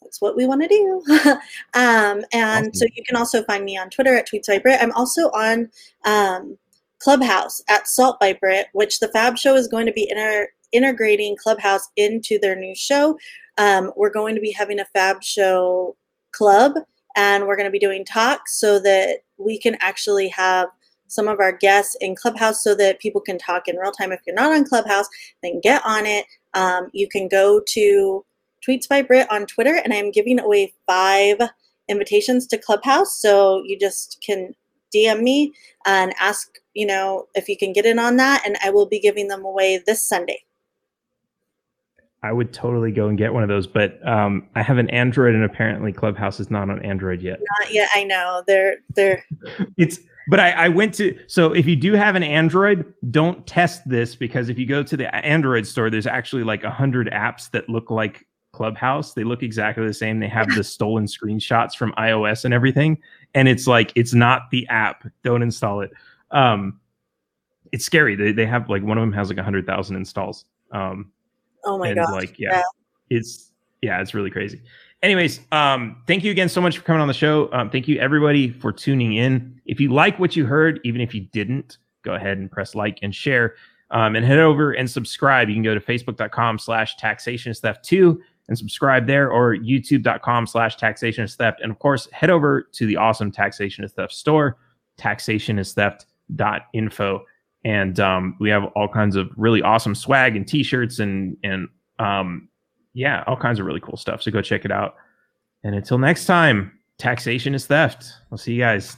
that's what we want to do. (laughs) um, and awesome. so you can also find me on Twitter at Tweets by Brit. I'm also on um, Clubhouse at Salt by Brit, which the Fab Show is going to be inter- integrating Clubhouse into their new show. Um, we're going to be having a Fab Show club and we're going to be doing talks so that we can actually have some of our guests in Clubhouse so that people can talk in real time. If you're not on Clubhouse, then get on it. Um, you can go to Tweets by Brit on Twitter, and I'm giving away five invitations to Clubhouse. So you just can DM me and ask, you know, if you can get in on that, and I will be giving them away this Sunday. I would totally go and get one of those, but um, I have an Android, and apparently Clubhouse is not on Android yet. Not yet. I know they're they're. (laughs) it's but I, I went to so if you do have an Android, don't test this because if you go to the Android store, there's actually like a hundred apps that look like Clubhouse. They look exactly the same. They have the stolen screenshots from iOS and everything, and it's like it's not the app. Don't install it. Um, it's scary. They they have like one of them has like a hundred thousand installs. Um, oh my god! Like yeah, yeah, it's yeah, it's really crazy anyways, um, thank you again so much for coming on the show. Um, thank you everybody for tuning in. If you like what you heard, even if you didn't, go ahead and press like and share. Um, and head over and subscribe. You can go to facebook.com slash taxation theft two and subscribe there or youtube.com slash taxation is theft. And of course, head over to the awesome taxation is theft store, taxationistheft.info. And um, we have all kinds of really awesome swag and t-shirts and, and um, yeah, all kinds of really cool stuff. So go check it out. And until next time, taxation is theft. We'll see you guys.